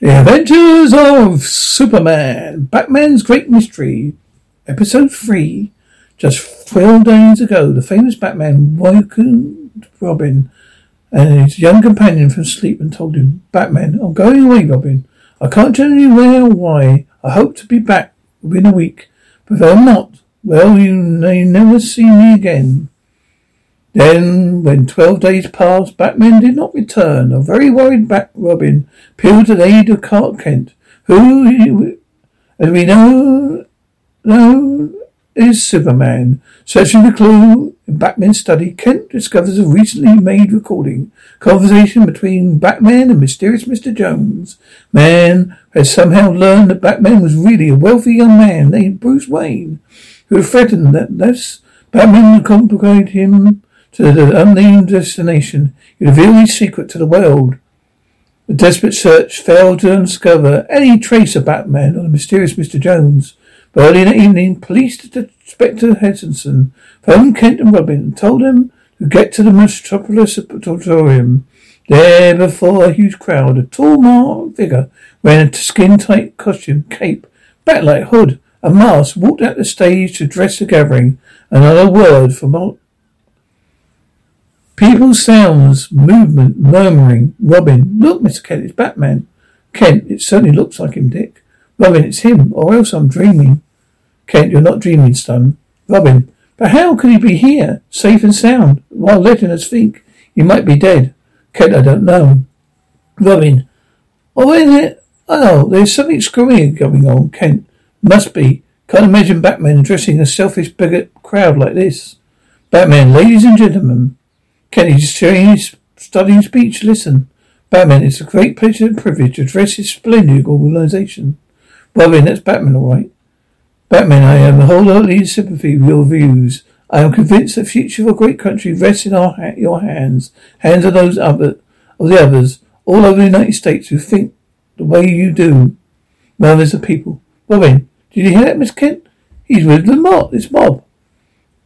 The Adventures of Superman, Batman's Great Mystery, Episode 3. Just 12 days ago, the famous Batman woken Robin and his young companion from sleep and told him, Batman, I'm going away, Robin. I can't tell you where or why. I hope to be back within a week. But if I'm not, well, you may never see me again. Then, when twelve days passed, Batman did not return. A very worried Bat Robin appealed to the aid of Clark Kent, who, as we know, know is Superman. Searching the clue in Batman's study, Kent discovers a recently made recording conversation between Batman and mysterious Mr. Jones. Man has somehow learned that Batman was really a wealthy young man named Bruce Wayne, who threatened that this Batman would complicate him to the unnamed destination. He revealed his secret to the world. The desperate search failed to discover any trace of Batman or the mysterious Mr. Jones. But early in the evening, police Inspector Hutchinson phoned Kent and Robin and told them to get to the Metropolis Auditorium. There, before a huge crowd, a tall, marked figure wearing a skin-tight costume, cape, backlight, hood, and mask walked out the stage to address the gathering. Another word from People, sounds, movement, murmuring. Robin, look, Mr. Kent, it's Batman. Kent, it certainly looks like him, Dick. Robin, it's him, or else I'm dreaming. Kent, you're not dreaming, son. Robin, but how could he be here, safe and sound, while letting us think he might be dead? Kent, I don't know. Robin, oh, is it? Oh, there's something screwy going on, Kent. Must be. Can't imagine Batman addressing a selfish bigot crowd like this. Batman, ladies and gentlemen, Kenny's his studying speech. Listen, Batman, it's a great pleasure and privilege to address this splendid organization. Robin, that's Batman, all right. Batman, I am wholeheartedly sympathy with your views. I am convinced the future of a great country rests in our ha- your hands, hands of those other of the others all over the United States who think the way you do. Murmurs of people. Robin, did you hear that, Miss Kent? He's with the mob. This mob.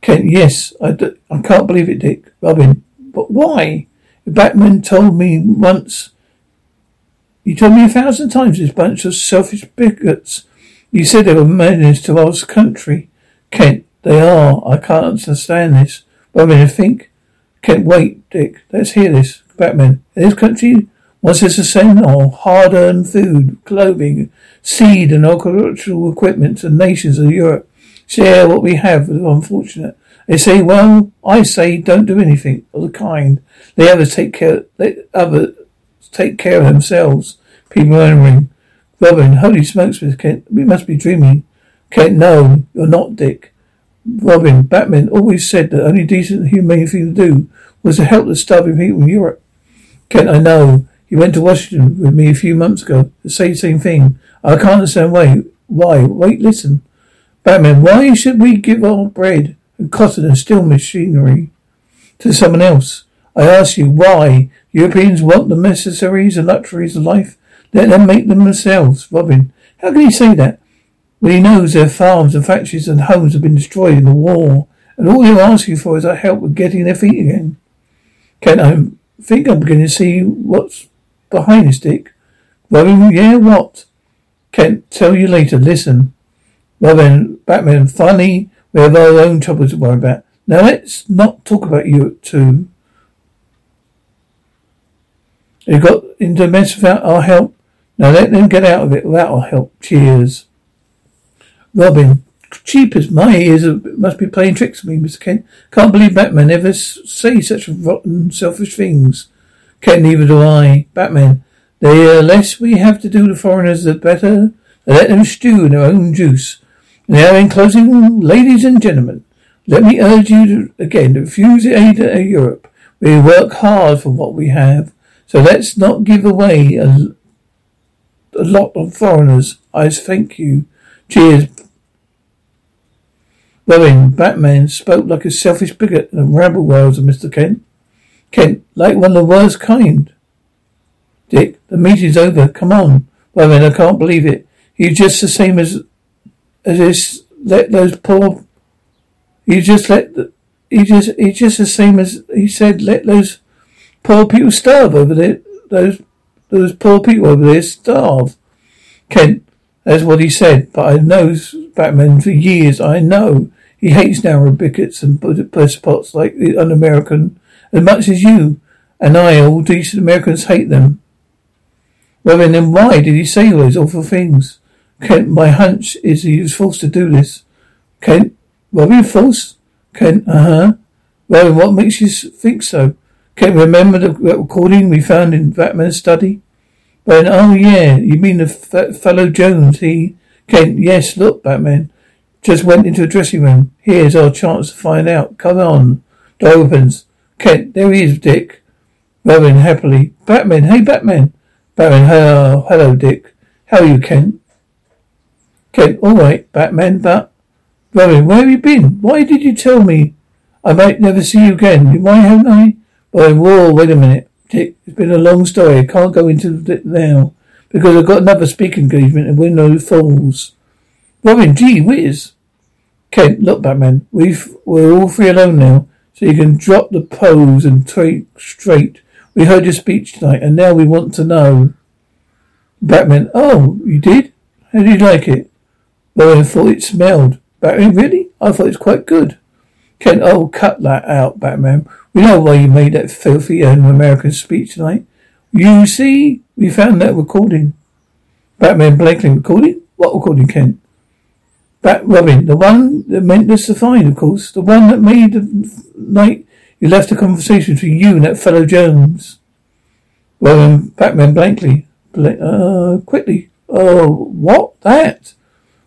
Kent, yes, I, I can't believe it, Dick. Robin, but why? Batman told me once. You told me a thousand times this bunch of selfish bigots. You said they were menace to our country. Kent, they are. I can't understand this. But I mean, I think. Kent, wait, Dick. Let's hear this. Batman. This country, wants us to send our hard-earned food, clothing, seed, and agricultural equipment to nations of Europe. Share what we have with the unfortunate. They say, well, I say don't do anything of the kind. They others take care, let others take care of themselves. People murmuring. Robin, holy smokes. Kent, we must be dreaming. Kent, no, you're not, Dick. Robin, Batman always said the only decent humane thing to do was to help the starving people in Europe. Kent, I know. He went to Washington with me a few months ago to say the same thing. I can't understand why. Why? Wait, listen. Batman, why should we give our bread and cotton and steel machinery to someone else. I ask you why Europeans want the necessaries and luxuries of life. Let them make them themselves. Robin, how can he say that? When he knows their farms and factories and homes have been destroyed in the war, and all they're asking for is our help with getting their feet again. Ken, I think I'm beginning to see what's behind this, Dick. Robin, yeah, what? Kent, tell you later. Listen. Robin, Batman, finally we have our own troubles to worry about. Now let's not talk about you two. They got into a mess without our help. Now let them get out of it without our help. Cheers. Robin, cheap as my ears must be playing tricks on me, Mr. Kent. Can't believe Batman ever say such rotten, selfish things. Kent, neither do I. Batman, the uh, less we have to do to foreigners, the better. Let them stew in their own juice. Now, in closing, ladies and gentlemen, let me urge you to, again to refuse aid of Europe. We work hard for what we have, so let's not give away a, a lot of foreigners. I thank you. Cheers. Robin, Batman spoke like a selfish bigot the ramble of Mr. Kent. Kent, like one of the worst kind. Dick, the meeting's over. Come on. Robin, I can't believe it. He's just the same as just let those poor. He just let the, he just he just the same as he said let those poor people starve over there. Those Those poor people over there starve. Kent, that's what he said, but I know Batman for years. I know he hates narrow bigots and spots like the un-American as much as you and I, all decent Americans, hate them. Well, then why did he say all those awful things? Kent, my hunch is he was forced to do this. Kent, Robin forced? Kent, uh-huh. Robin, what makes you think so? Kent, remember the recording we found in Batman's study? Robin, oh yeah, you mean the f- fellow Jones, he... Kent, yes, look, Batman. Just went into a dressing room. Here's our chance to find out. Come on. Door opens. Kent, there he is, Dick. Robin, happily. Batman, hey, Batman. Batman, hello, hello, Dick. How are you, Kent? Kent, all right, Batman, but... Robin, where have you been? Why did you tell me I might never see you again? Why haven't I? Robin, whoa, wait a minute. Dick, it's been a long story. I can't go into it now. Because I've got another speaking engagement and we're no fools. Robin, gee whiz. Kent, look, Batman. We've, we're all three alone now. So you can drop the pose and take straight we heard your speech tonight, and now we want to know. Batman, oh, you did? How did you like it? Well, I thought it smelled. Batman, really? I thought it was quite good. Kent, oh, cut that out, Batman. We know why you made that filthy un-American speech tonight. You see, we found that recording. Batman blankly recording? What recording, Kent? Bat Robin, the one that meant us to find, of course. The one that made the night you left a conversation between you and that fellow Jones. Well, Batman blankly. Uh, quickly. Oh, what? That?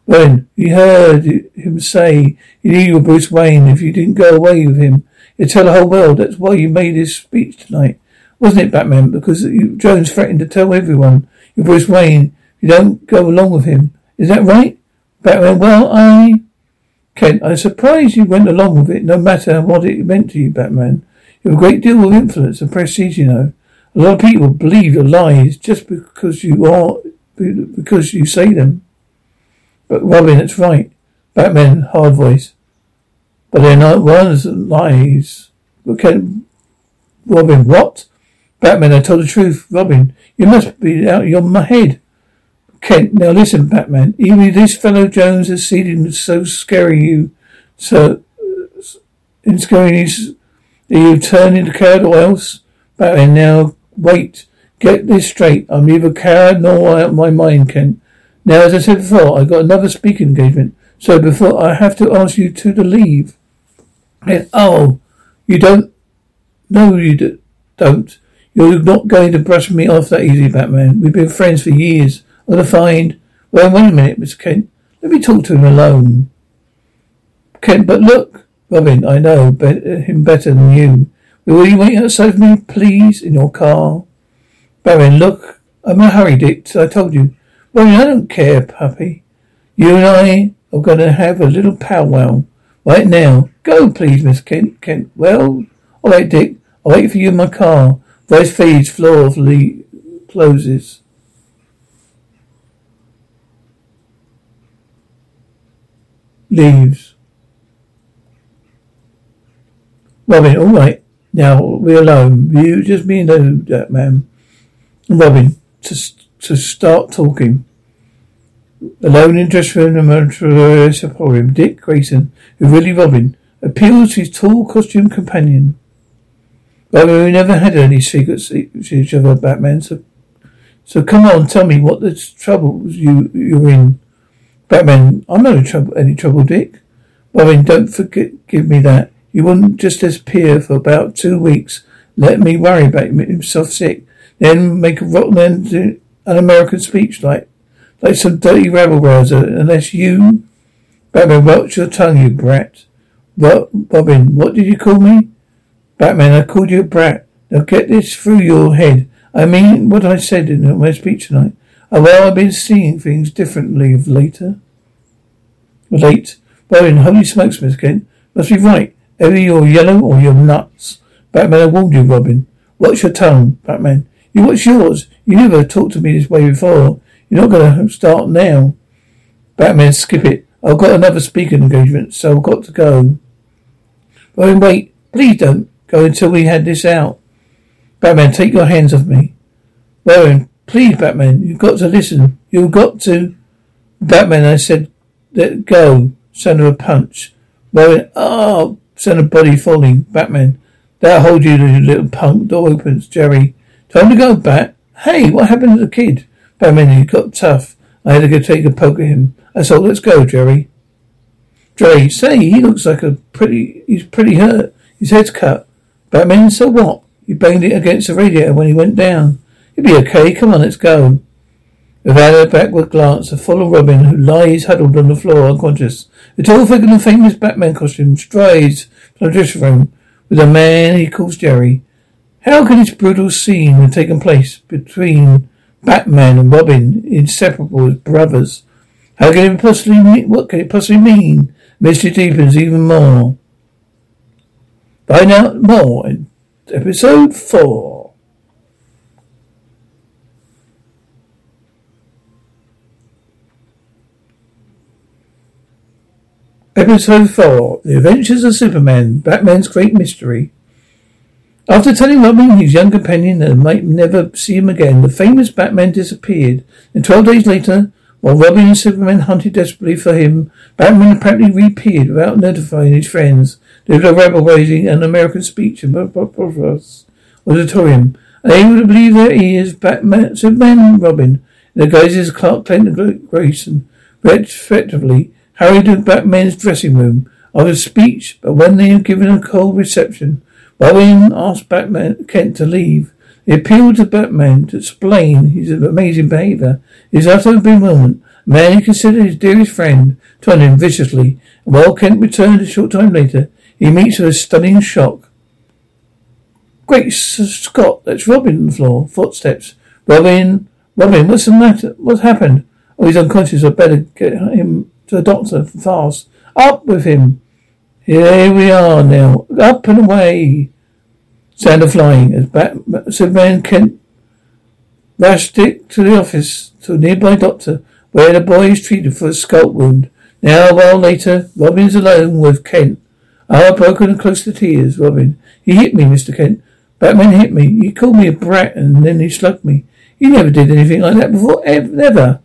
When you heard him say you knew you were Bruce Wayne if you didn't go away with him, you'd tell the whole world that's why you made this speech tonight. Wasn't it, Batman? Because you, Jones threatened to tell everyone you're Bruce Wayne you don't go along with him. Is that right? Batman, well, I... Kent, I'm surprised you went along with it, no matter what it meant to you, Batman. You have a great deal of influence and prestige, you know. A lot of people believe your lies just because you are, because you say them. But Robin, it's right. Batman, hard voice. But they're not ones lies. But Kent, Robin, what? Batman, I told the truth. Robin, you must be out of your head. Kent, now listen, Batman. Even this fellow Jones has seen him so scary you, so uh, in scaring you, you turn into coward or else? Batman, now wait. Get this straight. I'm neither coward nor out of my mind, Kent. Now, as I said before, I've got another speaking engagement. So before I have to ask you to, leave. And, oh, you don't? No, you do, don't. You're not going to brush me off that easy, Batman. We've been friends for years. I'm to find. Well, wait a minute, Mr. Kent. Let me talk to him alone. Kent, but look, Robin, I know be- him better than you. Will you wait outside of me, please, in your car? Baron, look, I'm in a hurry, Dick. I told you. Robin, I don't care, puppy. You and I are going to have a little powwow right now. Go, please, Miss Kent. Kent. Well, all right, Dick. I'll wait for you in my car. Voice fades, floor of Lee closes. leaves. Robin, all right. Now we're alone. You just me and that man. Robin, to to start talking. Alone in dress room, the him. Dick Grayson, who really Robin, appeals to his tall costume companion. Robin, we never had any secrets to each other, Batman. So, so come on, tell me what the troubles you you're in. Batman, I'm not in trouble, any trouble, Dick. Robin, don't forget, give me that. You wouldn't just disappear for about two weeks. Let me worry about himself sick. Then make a rotten end an American speech like, like some dirty rabble rouser. Uh, unless you, Batman, watch your tongue, you brat. What, Robin, what did you call me? Batman, I called you a brat. Now get this through your head. I mean what I said in my speech tonight. Oh, well, I've been seeing things differently of later. Late. Well, in holy smokes, Miss Kent. Must be right. Either you're yellow or you're nuts. Batman, I warned you, Robin. Watch your tongue, Batman. You watch yours. You never talked to me this way before. You're not going to start now. Batman, skip it. I've got another speaking engagement, so I've got to go. Robin, wait. Please don't go until we had this out. Batman, take your hands off me. Robin, Please, Batman, you've got to listen. You've got to. Batman, I said, let go. Sound of a punch. Robin, oh, sound of body falling. Batman, that'll hold you, to you little punk. Door opens. Jerry, time to go, Bat. Hey, what happened to the kid? Batman, he got tough. I had to go take a poke at him. I said, let's go, Jerry. Jerry, say, he looks like a pretty, he's pretty hurt. His head's cut. Batman, so what? He banged it against the radiator when he went down. He'll be okay. Come on, let's go. Without a backward glance, a full of Robin, who lies huddled on the floor unconscious. The tall figure in the famous Batman costume strides from the dressing room with a man he calls Jerry. How can this brutal scene have taken place between Batman and Robin, inseparable as brothers? How can it possibly mean? What can it possibly mean? Mystery deepens even more. Find out more in episode four. Episode 4 The Adventures of Superman Batman's Great Mystery. After telling Robin his young companion that might never see him again, the famous Batman disappeared, and twelve days later, while Robin and Superman hunted desperately for him, Batman apparently reappeared without notifying his friends. Delivered a rebel raising an American speech in Provost auditorium, unable to believe their ears, Batman, Superman and Robin, in the guises of Clark Kent and Grayson, retrospectively hurried to Batman's dressing room. After a speech, but when they had given a cold reception, Robin asked Batman Kent to leave. He appealed to Batman to explain his amazing behavior. His utter bewilderment, man he considered his dearest friend, turned him viciously, and while Kent returned a short time later, he meets with a stunning shock. Great Scott, that's Robin on the floor. Footsteps. Robin, Robin, what's the matter? What's happened? Oh, he's unconscious. I'd better get him to the doctor fast. Up with him. Here we are now. Up and away. Sound of flying as Bat- Superman Kent rushed Dick to the office to a nearby doctor where the boy is treated for a scalp wound. Now, a while later, Robin's alone with Kent. Ah, broken and close to tears, Robin. He hit me, Mr. Kent. Batman hit me. He called me a brat and then he slugged me. He never did anything like that before, ever, never.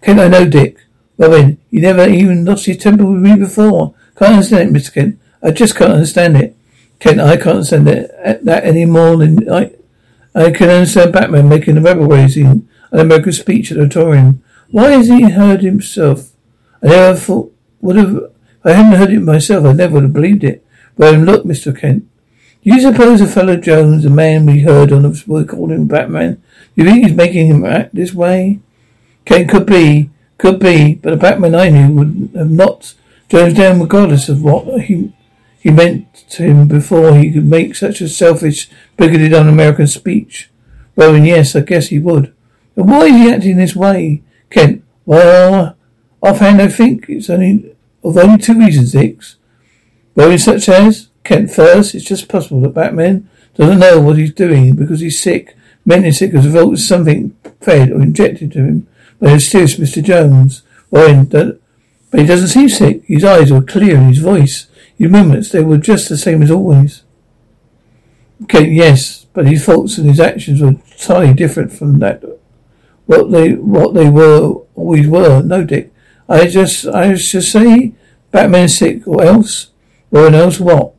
Kent, I know, Dick. Robin, you never even lost your temper with me before. Can't understand it, Mr. Kent. I just can't understand it. Kent, I can't understand it, uh, that any more than I, I can understand Batman making a rebel raising an American speech at the auditorium. Why has he heard himself? I never thought, would have, I hadn't heard it myself, I never would have believed it. Robin, look, Mr. Kent. Do you suppose a fellow Jones, the man we heard on the, we called him Batman, do you think he's making him act this way? Kent could be, could be, but a Batman I knew would have knocked Jones down regardless of what he he meant to him before he could make such a selfish, bigoted, un-American speech. Well, yes, I guess he would. But why is he acting this way? Kent, well, offhand I think it's only of only two reasons, Hicks. Well, such as, Kent first, it's just possible that Batman doesn't know what he's doing because he's sick, mentally sick as a result of something fed or injected to him by the mysterious Mr. Jones. Well, but he doesn't seem sick. His eyes are clear and his voice, his movements, they were just the same as always. Okay, yes, but his thoughts and his actions were entirely different from that. What they, what they were, always were. No, Dick. I just, I just say, Batman's sick, or else, or else what?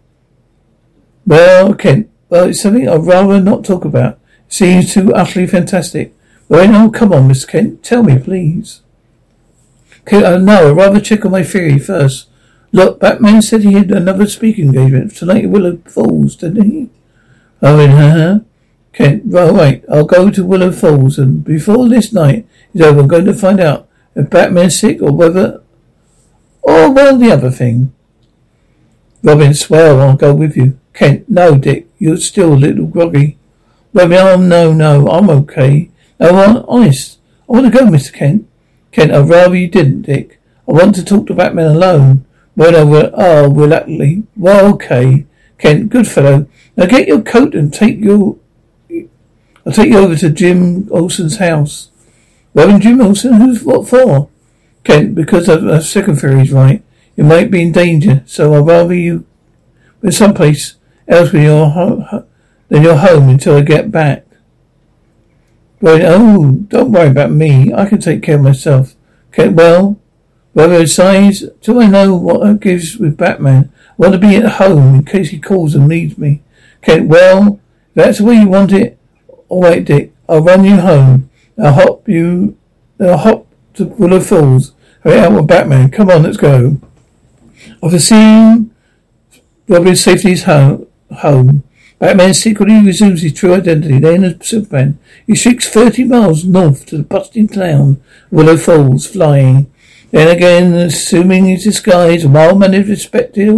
Well, Kent, well, it's something I'd rather not talk about. Seems too utterly fantastic. Well, no, come on, Mr. Kent, tell me, please. Okay, uh, no, I'd rather check on my theory first. Look, Batman said he had another speaking engagement tonight at Willow Falls, didn't he? Oh, in huh? Kent, right, wait, I'll go to Willow Falls, and before this night is over, I'm going to find out if Batman's sick or whether, or well, the other thing. Robin, swear I'll go with you. Kent, no, Dick, you're still a little groggy. Robin, oh, no, no, I'm okay. No, I'm honest. I want to go, Mr. Kent. Kent, I'd rather you didn't, Dick. I want to talk to Batman alone. Well, uh, over. Oh, reluctantly. Well, okay. Kent, good fellow. Now get your coat and take your. I'll take you over to Jim Olsen's house. Reverend Jim Olsen? Who's what for? Kent, because of a second theory's right. You might be in danger, so I'd rather you in someplace else than your, ho- than your home until I get back. Robin, oh, don't worry about me. I can take care of myself. Kent, well, Robin sighs. Do I know what it gives with Batman? I want to be at home in case he calls and needs me. Okay, well, that's where you want it. All right, Dick. I'll run you home. I'll hop you. I'll hop to Willow Falls. Hurry out with Batman. Come on, let's go. After seeing Robin's safety home, home, Batman secretly resumes his true identity. Then, as Superman, he shrieks 30 miles north to the busting town, Willow Falls, flying. Then again, assuming his disguise, a mild-mannered, respected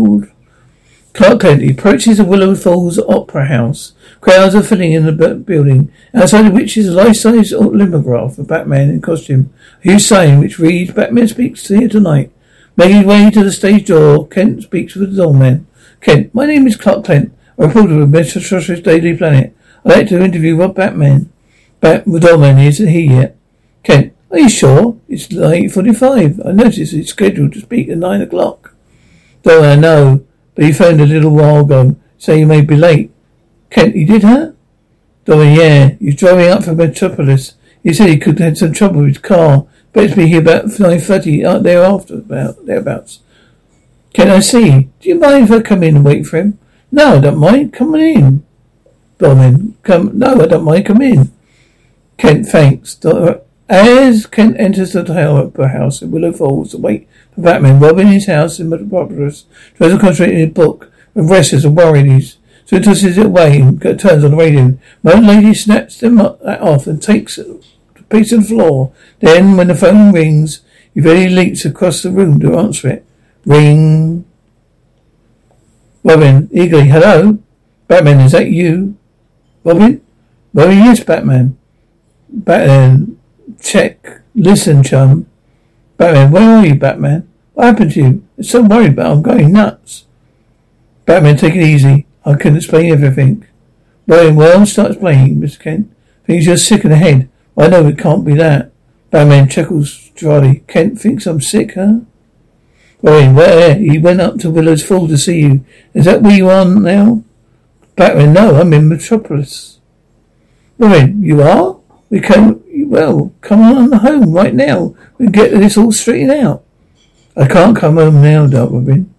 Clark Kent approaches the Willow Falls Opera House. Crowds are filling in the building, outside of which is a life-size lithograph of Batman in costume. A huge sign which reads, Batman speaks here tonight. Making his way to the stage door, Kent speaks with the doorman. Kent, my name is Clark Kent, a reporter of Metropolis Daily Planet. I'd like to interview Rob Batman. Bat the doorman isn't here yet. Kent, are you sure? It's late forty-five. I noticed it's scheduled to speak at nine o'clock. Though I know, but he phoned a little while ago, saying he may be late. Kent, he did, huh? Doorman, yeah, he's driving up from Metropolis. He said he could have some trouble with his car. Better be here about nine thirty uh, thereafter about thereabouts. Can I see? Do you mind if I come in and wait for him? No, I don't mind. Come on in. Doorman, come. No, I don't mind. Come in. Kent, thanks. As Kent enters the Opera House in Willow Falls to wait for Batman, Robin his house in Metropolis tries to concentrate in his book and restless and worried. He's so he tosses it away and turns on the radio. My lady snaps them off and takes a piece of the floor. Then, when the phone rings, he very leaps across the room to answer it. Ring. Robin, eagerly, hello? Batman, is that you? Robin? Robin, yes, Batman. Batman, check. Listen, chum. Batman, where are you, Batman? What happened to you? I'm so worried about I'm going nuts. Batman, take it easy. I can explain everything. Robin, well, start explaining, Mr. Kent. Thinks you're sick in the head. I know it can't be that. Batman chuckles dryly. Kent thinks I'm sick, huh? Robin, where? He went up to Willow's Fall to see you. Is that where you are now? Batman, no, I'm in Metropolis. Robin, you are? We can, well, come on home right now. We get this all straightened out. I can't come home now, Dark Robin.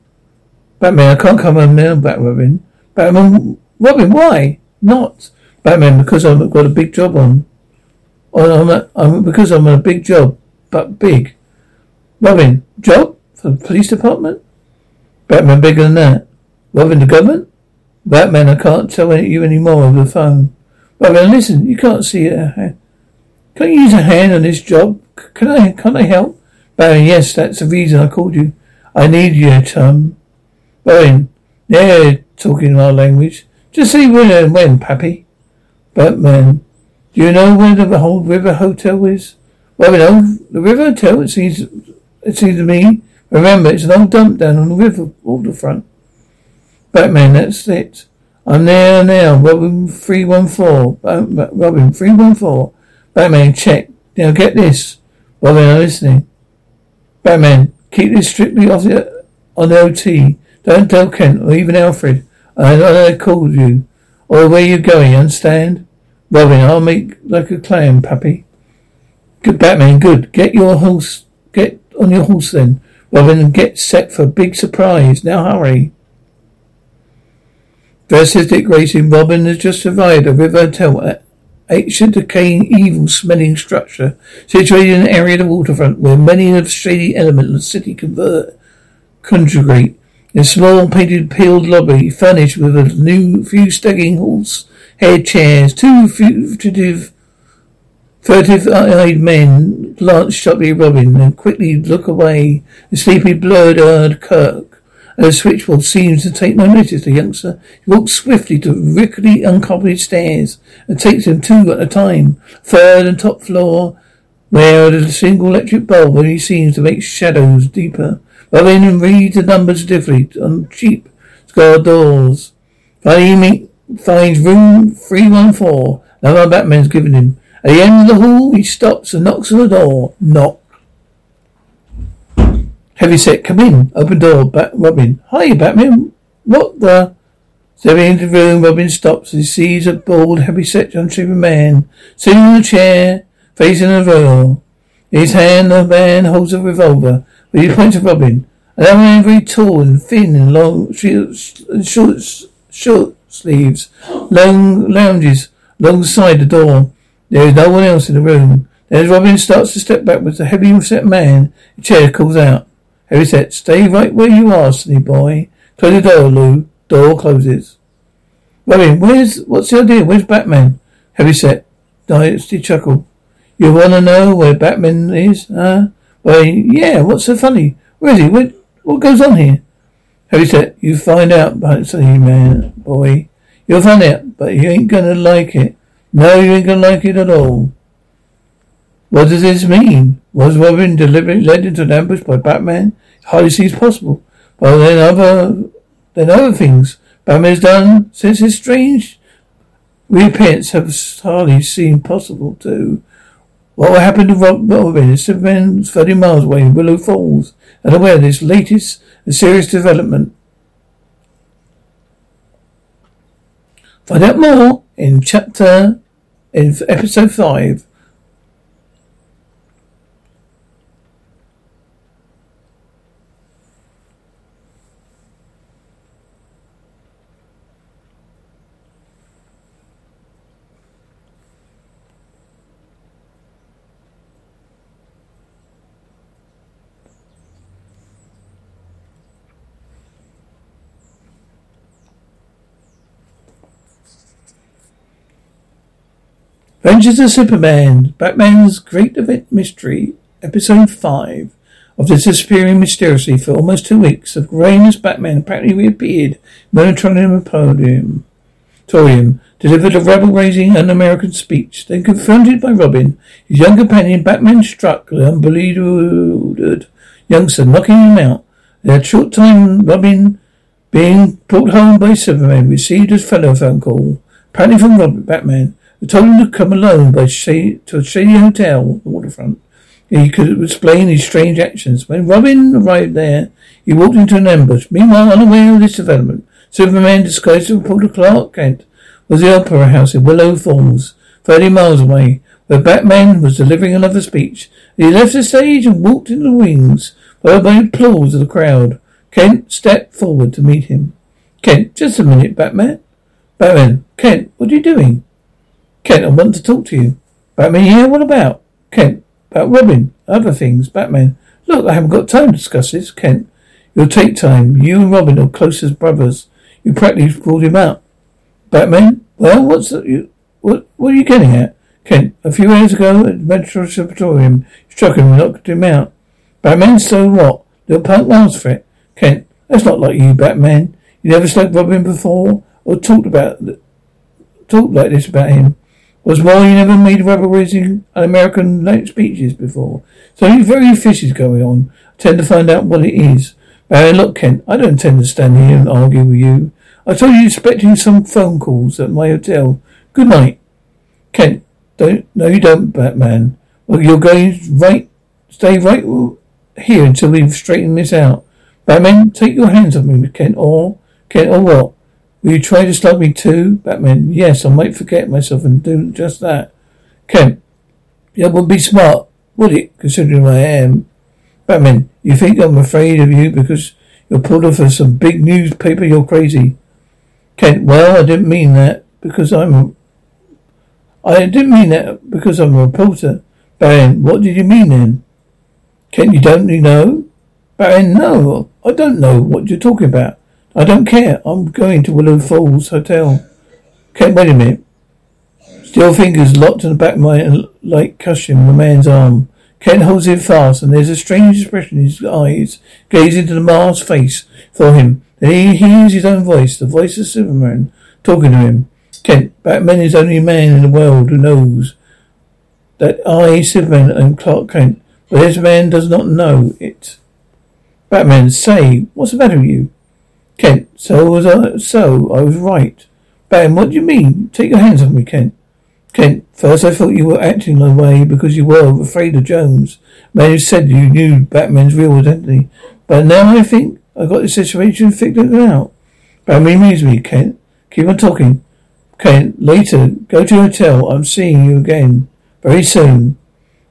Batman, I can't come home now, Bat Robin. Batman, Robin, why? Not. Batman, because I've got a big job on. I'm, a, I'm because I'm on a big job, but big. Robin, job? For the police department? Batman bigger than that. Robin, the government? Batman, I can't tell you any more over the phone. Robin, listen, you can't see it. Can you use a hand on this job? Can I, can I help? Batman, yes, that's the reason I called you. I need you, chum. Robin, yeah, talking our language. Just say when and when, Pappy. Batman, do you know where the whole River Hotel is? Well, we know the River Hotel. It seems, it seems to me Remember, it's an old dump down on the river waterfront. Batman, that's it. I'm there now. Robin 314. Robin 314. Batman, check. Now get this. Robin, I'm listening. Batman, keep this strictly off the, on the OT. Don't tell Kent or even Alfred. I know I called you. Or where you going, understand? Robin, I'll make like a clam, puppy. Good Batman, good. Get your horse, get on your horse then. Robin, get set for a big surprise. Now hurry. As Dick Grayson, Robin has just arrived at River Hotel, ancient, decaying, evil-smelling structure situated in an area of the waterfront where many of the shady elements of the city convert, congregate. In a small, painted, peeled lobby, furnished with a new few staggering horse-hair chairs, two fugitive Furtive-eyed men glance sharply at Robin and quickly look away. The sleepy, blurred-eyed Kirk the switchboard seems to take no notice. of The youngster he walks swiftly to rickety, uncarpeted stairs and takes them two at a time. Third and top floor, where there's a single electric bulb only seems to make shadows deeper. Robin reads the numbers differently on cheap scar doors. Finally, he finds room 314. Another Batman's given him. At the end of the hall, he stops and knocks on the door. Knock. Heavy set, come in. Open door, Bat- Robin. Hi, Batman. What the? Stepping into the room, Robin stops he sees a bald, heavy-set, unshaven man sitting in a chair, facing the door. In his hand, the man holds a revolver, but he points at Robin. Another man very tall and thin and long, short, short sleeves, long lounges alongside the door. There is no one else in the room. As Robin starts to step backwards, the heavy-set man the chair calls out. Heavy-set, stay right where you are, sonny boy. Close the door, Lou. Door closes. Robin, where's, what's the idea? Where's Batman? Heavy-set, dynasty chuckle. You wanna know where Batman is, huh? Well, yeah, what's so funny? Where is he? What, what goes on here? Heavy-set, you find out, sonny man, boy. You'll find out, but you ain't gonna like it. No, you ain't gonna like it at all. What does this mean? Was Robin deliberately led into an ambush by Batman? Hardly seems possible. But then other, then other things Batman has done since his strange reappearance have hardly seemed possible too. What will happen to Robin if Superman's 30 miles away in Willow Falls and aware of this latest and serious development? Find out more in chapter, in episode 5. Adventures of Superman, Batman's Great Event Mystery, Episode 5. of After disappearing mysteriously for almost two weeks, the brainless Batman apparently reappeared Metronomium Podium. Torium delivered a rebel raising un-American speech. Then, confronted by Robin, his young companion, Batman struck the unbelieved youngster, knocking him out. In a short time, Robin, being brought home by Superman, received a phone call, apparently from Robin, Batman. They told him to come alone by shady, to a shady hotel, on the waterfront. He could explain his strange actions. When Robin arrived there, he walked into an ambush. Meanwhile, unaware of this development, Superman, disguised as reporter Clark Kent, was the Opera House in Willow Falls, thirty miles away, where Batman was delivering another speech. He left the stage and walked into the wings, followed by applause of the crowd. Kent stepped forward to meet him. Kent, just a minute, Batman. Batman, Kent, what are you doing? Kent, I want to talk to you. Batman, yeah, what about? Kent, about Robin, other things, Batman. Look, I haven't got time to discuss this. Kent, you'll take time. You and Robin are close as brothers. You practically brought him out. Batman, well, what's you, what, what are you getting at? Kent, a few hours ago at Metropolitan, you struck him and knocked him out. Batman, so what? Little punk miles for it. Kent, that's not like you, Batman. You never struck Robin before or talked about talked like this about him. Was why you never made rubber raising American speeches before. Something very fishy going on. I tend to find out what it is. Barry, look, Kent, I don't intend to stand here and argue with you. I told you expecting some phone calls at my hotel. Good night. Kent, don't, no you don't, Batman. Well, you're going right, stay right here until we've straightened this out. Batman, take your hands off me, Kent, or, Kent, or what? Will you try to stop me too? Batman, yes, I might forget myself and do just that. Kent, that would be smart, would it, considering I am? Batman, you think I'm afraid of you because you're pulled off of some big newspaper, you're crazy. Kent, well, I didn't mean that because I'm I didn't mean that because I'm a reporter. Batman, what did you mean then? Kent, you don't you know? Batman, no, I don't know what you're talking about. I don't care. I'm going to Willow Falls Hotel. Okay, wait a minute. Still fingers locked in the back of my uh, light cushion, the man's arm. Ken holds it fast, and there's a strange expression in his eyes, gazing into the masked face for him. Then he hears his own voice, the voice of Superman, talking to him. Kent, Batman is the only man in the world who knows that I, Superman, am Clark Kent. But this man does not know it. Batman, say, what's the matter with you? Kent, so was I, so I was right. Batman, what do you mean? Take your hands off me, Kent. Kent, first I thought you were acting the way because you were afraid of Jones. Man who said you knew Batman's real identity. But now I think I got the situation figured out. Batman amused me, Kent. Keep on talking. Kent, later, go to your hotel. I'm seeing you again. Very soon.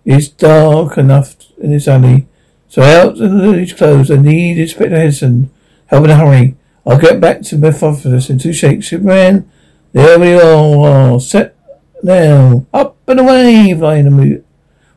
It's dark enough in this alley. So out of these clothes, I need Inspector Henderson. Help in a hurry. I'll get back to my Mephistopheles in two shakes. Superman, there we are. Set now. Up and away. Flying.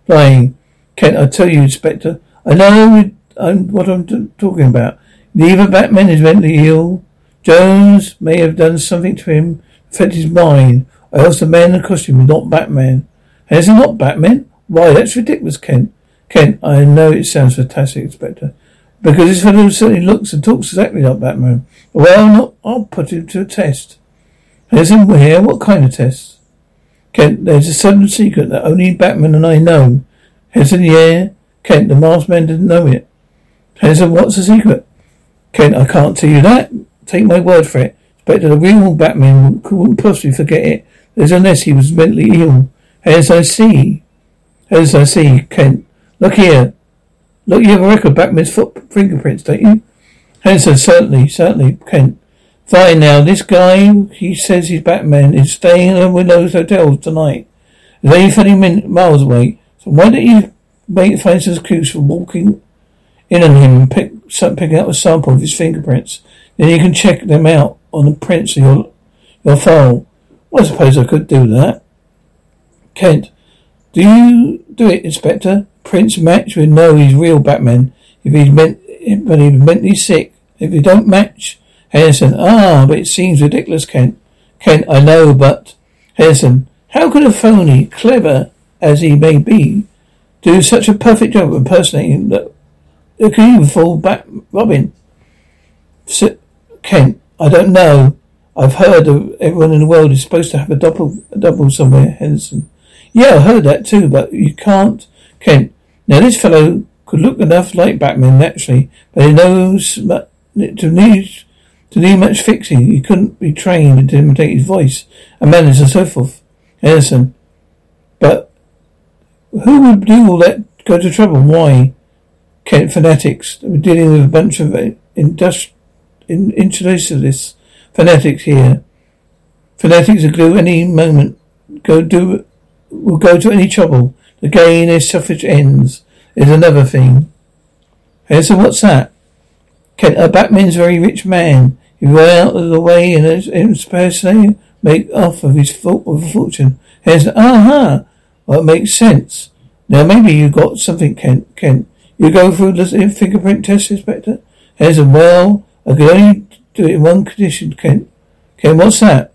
Flying. Kent, I tell you, Inspector, I know I'm, um, what I'm t- talking about. Neither Batman is mentally ill. Jones may have done something to him, affect his mind, or else the man in the costume is not Batman. Is he not Batman? Why, that's ridiculous, Kent. Kent, I know it sounds fantastic, Inspector. Because this fellow certainly looks and talks exactly like Batman. Well, not, I'll put him to a test. Henderson, where? What kind of test? Kent, there's a sudden secret that only Batman and I know. Henderson, yeah. Kent, the masked man didn't know it. Henderson, what's the secret? Kent, I can't tell you that. Take my word for it. Inspector, the real Batman couldn't possibly forget it. There's unless he was mentally ill. As I see. As I see, Kent. Look here. Look, you have a record Batman's foot fingerprints, don't you? Henderson, certainly, certainly, Kent. Fine now, this guy, he says he's Batman, is staying at Willows Hotel tonight. It's only 30 minutes, miles away. So why don't you make some excuse for walking in on him and pick, pick out a sample of his fingerprints? Then you can check them out on the prints of your, your file. Well, I suppose I could do that. Kent, do you do it, Inspector? Prince match we know he's real Batman. If he's meant, but mentally sick. If he don't match, Henderson. Ah, but it seems ridiculous, Kent. Kent, I know, but Henderson. How could a phony, clever as he may be, do such a perfect job of impersonating that it could even fall back Robin? Kent, I don't know. I've heard of everyone in the world is supposed to have a double, a double somewhere, Henderson. Yeah, I heard that too, but you can't. Kent, now this fellow could look enough like Batman naturally, but he knows to need to need much fixing. He couldn't be trained to imitate his voice and manners and so forth. Henderson, but who would do all that? Go to trouble? Why? Kent fanatics. We're dealing with a bunch of uh, industri- in, internationalists, fanatics here. Fanatics are do any moment, go do, will go to any trouble to gain their selfish ends. Is another thing. So what's that? Kent, a Batman's very rich man. He ran out of the way and impersonate make off of his of a fortune. Here's aha. Well, it makes sense. Now maybe you got something, Kent. Kent, you go through the fingerprint test, Inspector. A well. I can only do it in one condition, Kent. Kent, what's that?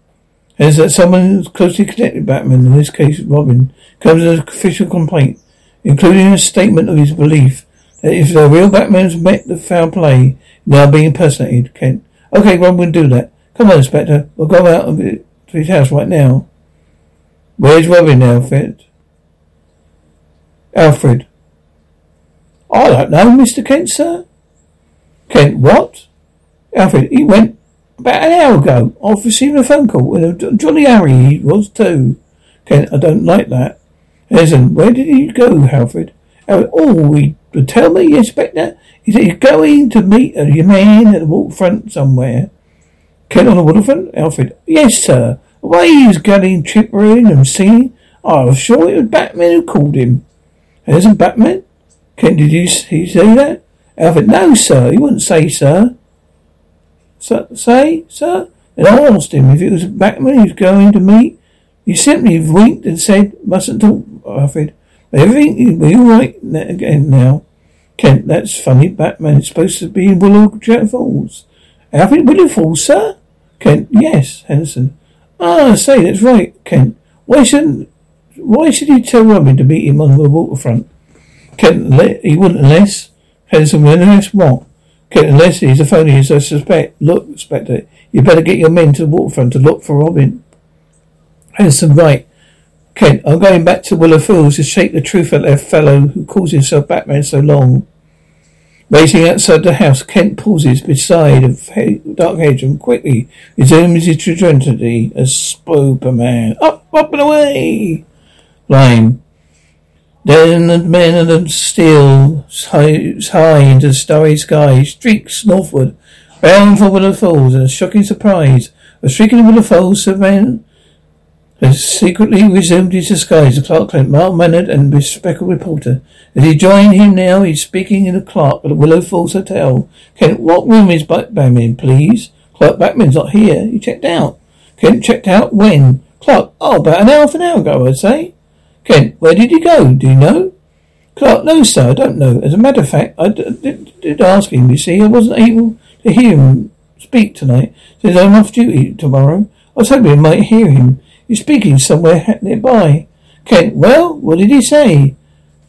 Is that someone who's closely connected to Batman, in this case Robin, comes with an official complaint, including a statement of his belief that if the real Batman's met the foul play, now being impersonated, Kent. Okay, Robin will do that. Come on, Inspector. We'll go out of it, to his house right now. Where's Robin, Alfred? Alfred. I don't know, Mr. Kent, sir. Kent, what? Alfred, he went about an hour ago. I've received a phone call. And Johnny Harry he was too. Kent, I don't like that. Listen, where did he go, Alfred? Oh, he would tell me, Inspector. He said he's going to meet a man at the waterfront somewhere. Kent on the waterfront? Alfred, yes, sir. The way he was getting chippering and singing, I was sure it was Batman who called him. Isn't Batman? Kent, did you he say that? Alfred, no, sir. He wouldn't say, sir. Say, sir? And I asked him if it was Batman he was going to meet. He simply winked and said, mustn't talk, Alfred. Everything will be all right again now. Kent, that's funny. Batman is supposed to be in Willow Falls. Alfred Willow Falls, sir? Kent, yes. Henderson. Ah, say, that's right, Kent. Why shouldn't, why should he tell Robin to meet him on the waterfront? Kent, he wouldn't unless. Henderson, unless what? Unless he's a phony as I suspect. Look, Inspector, you better get your men to the waterfront to look for Robin. Henderson, right. Kent, I'm going back to Willow Falls to shake the truth out of that fellow who calls himself Batman so long. Waiting outside the house, Kent pauses beside a dark hedge and quickly resumes his identity as Superman. Up, up and away! Flying. Then the men of the steel high, high into the starry sky streaks northward, bound for Willow Falls in a shocking surprise. A of the falls, Superman has secretly resumed his disguise as Clark Kent, mild-mannered and respectable reporter. As he joined him now, he's speaking in a Clark at the Willow Falls Hotel. Kent, what room is Batman in, please? Clark, Batman's not here. He checked out. Kent checked out when? Clark, oh, about an hour, an hour ago, I'd say. Kent, where did he go? Do you know? Clark, no, sir, I don't know. As a matter of fact, I d- did, did ask him, you see. I wasn't able to hear him speak tonight, since I'm off duty tomorrow. I was hoping I might hear him. He's speaking somewhere nearby. Kent, well, what did he say?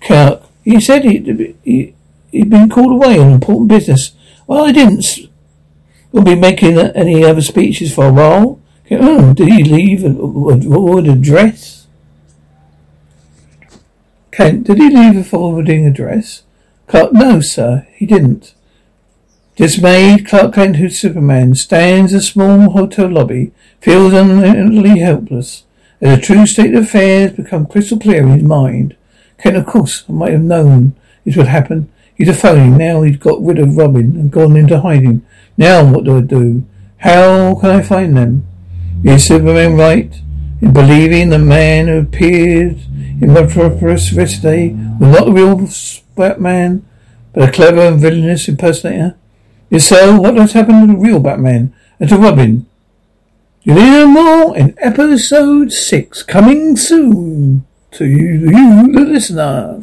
Clark, he said he'd, he, he'd been called away on important business. Well, I didn't. We'll be making any other speeches for a while. Oh, did he leave a, a, a address? Kent, did he leave a forwarding address? Clark, no, sir, he didn't. Dismayed, Clark Kent, who's Superman, stands in a small hotel lobby, feels utterly helpless. As the true state of affairs become crystal clear in his mind, Kent, of course, I might have known this would happen. He's a phony. Now he's got rid of Robin and gone into hiding. Now what do I do? How can I find them? Is Superman right in believing the man who appeared in yesterday was not the real Batman, but a clever and villainous impersonator? If so, what has happened to the real Batman and to Robin? You'll hear more in episode six, coming soon to you the listener.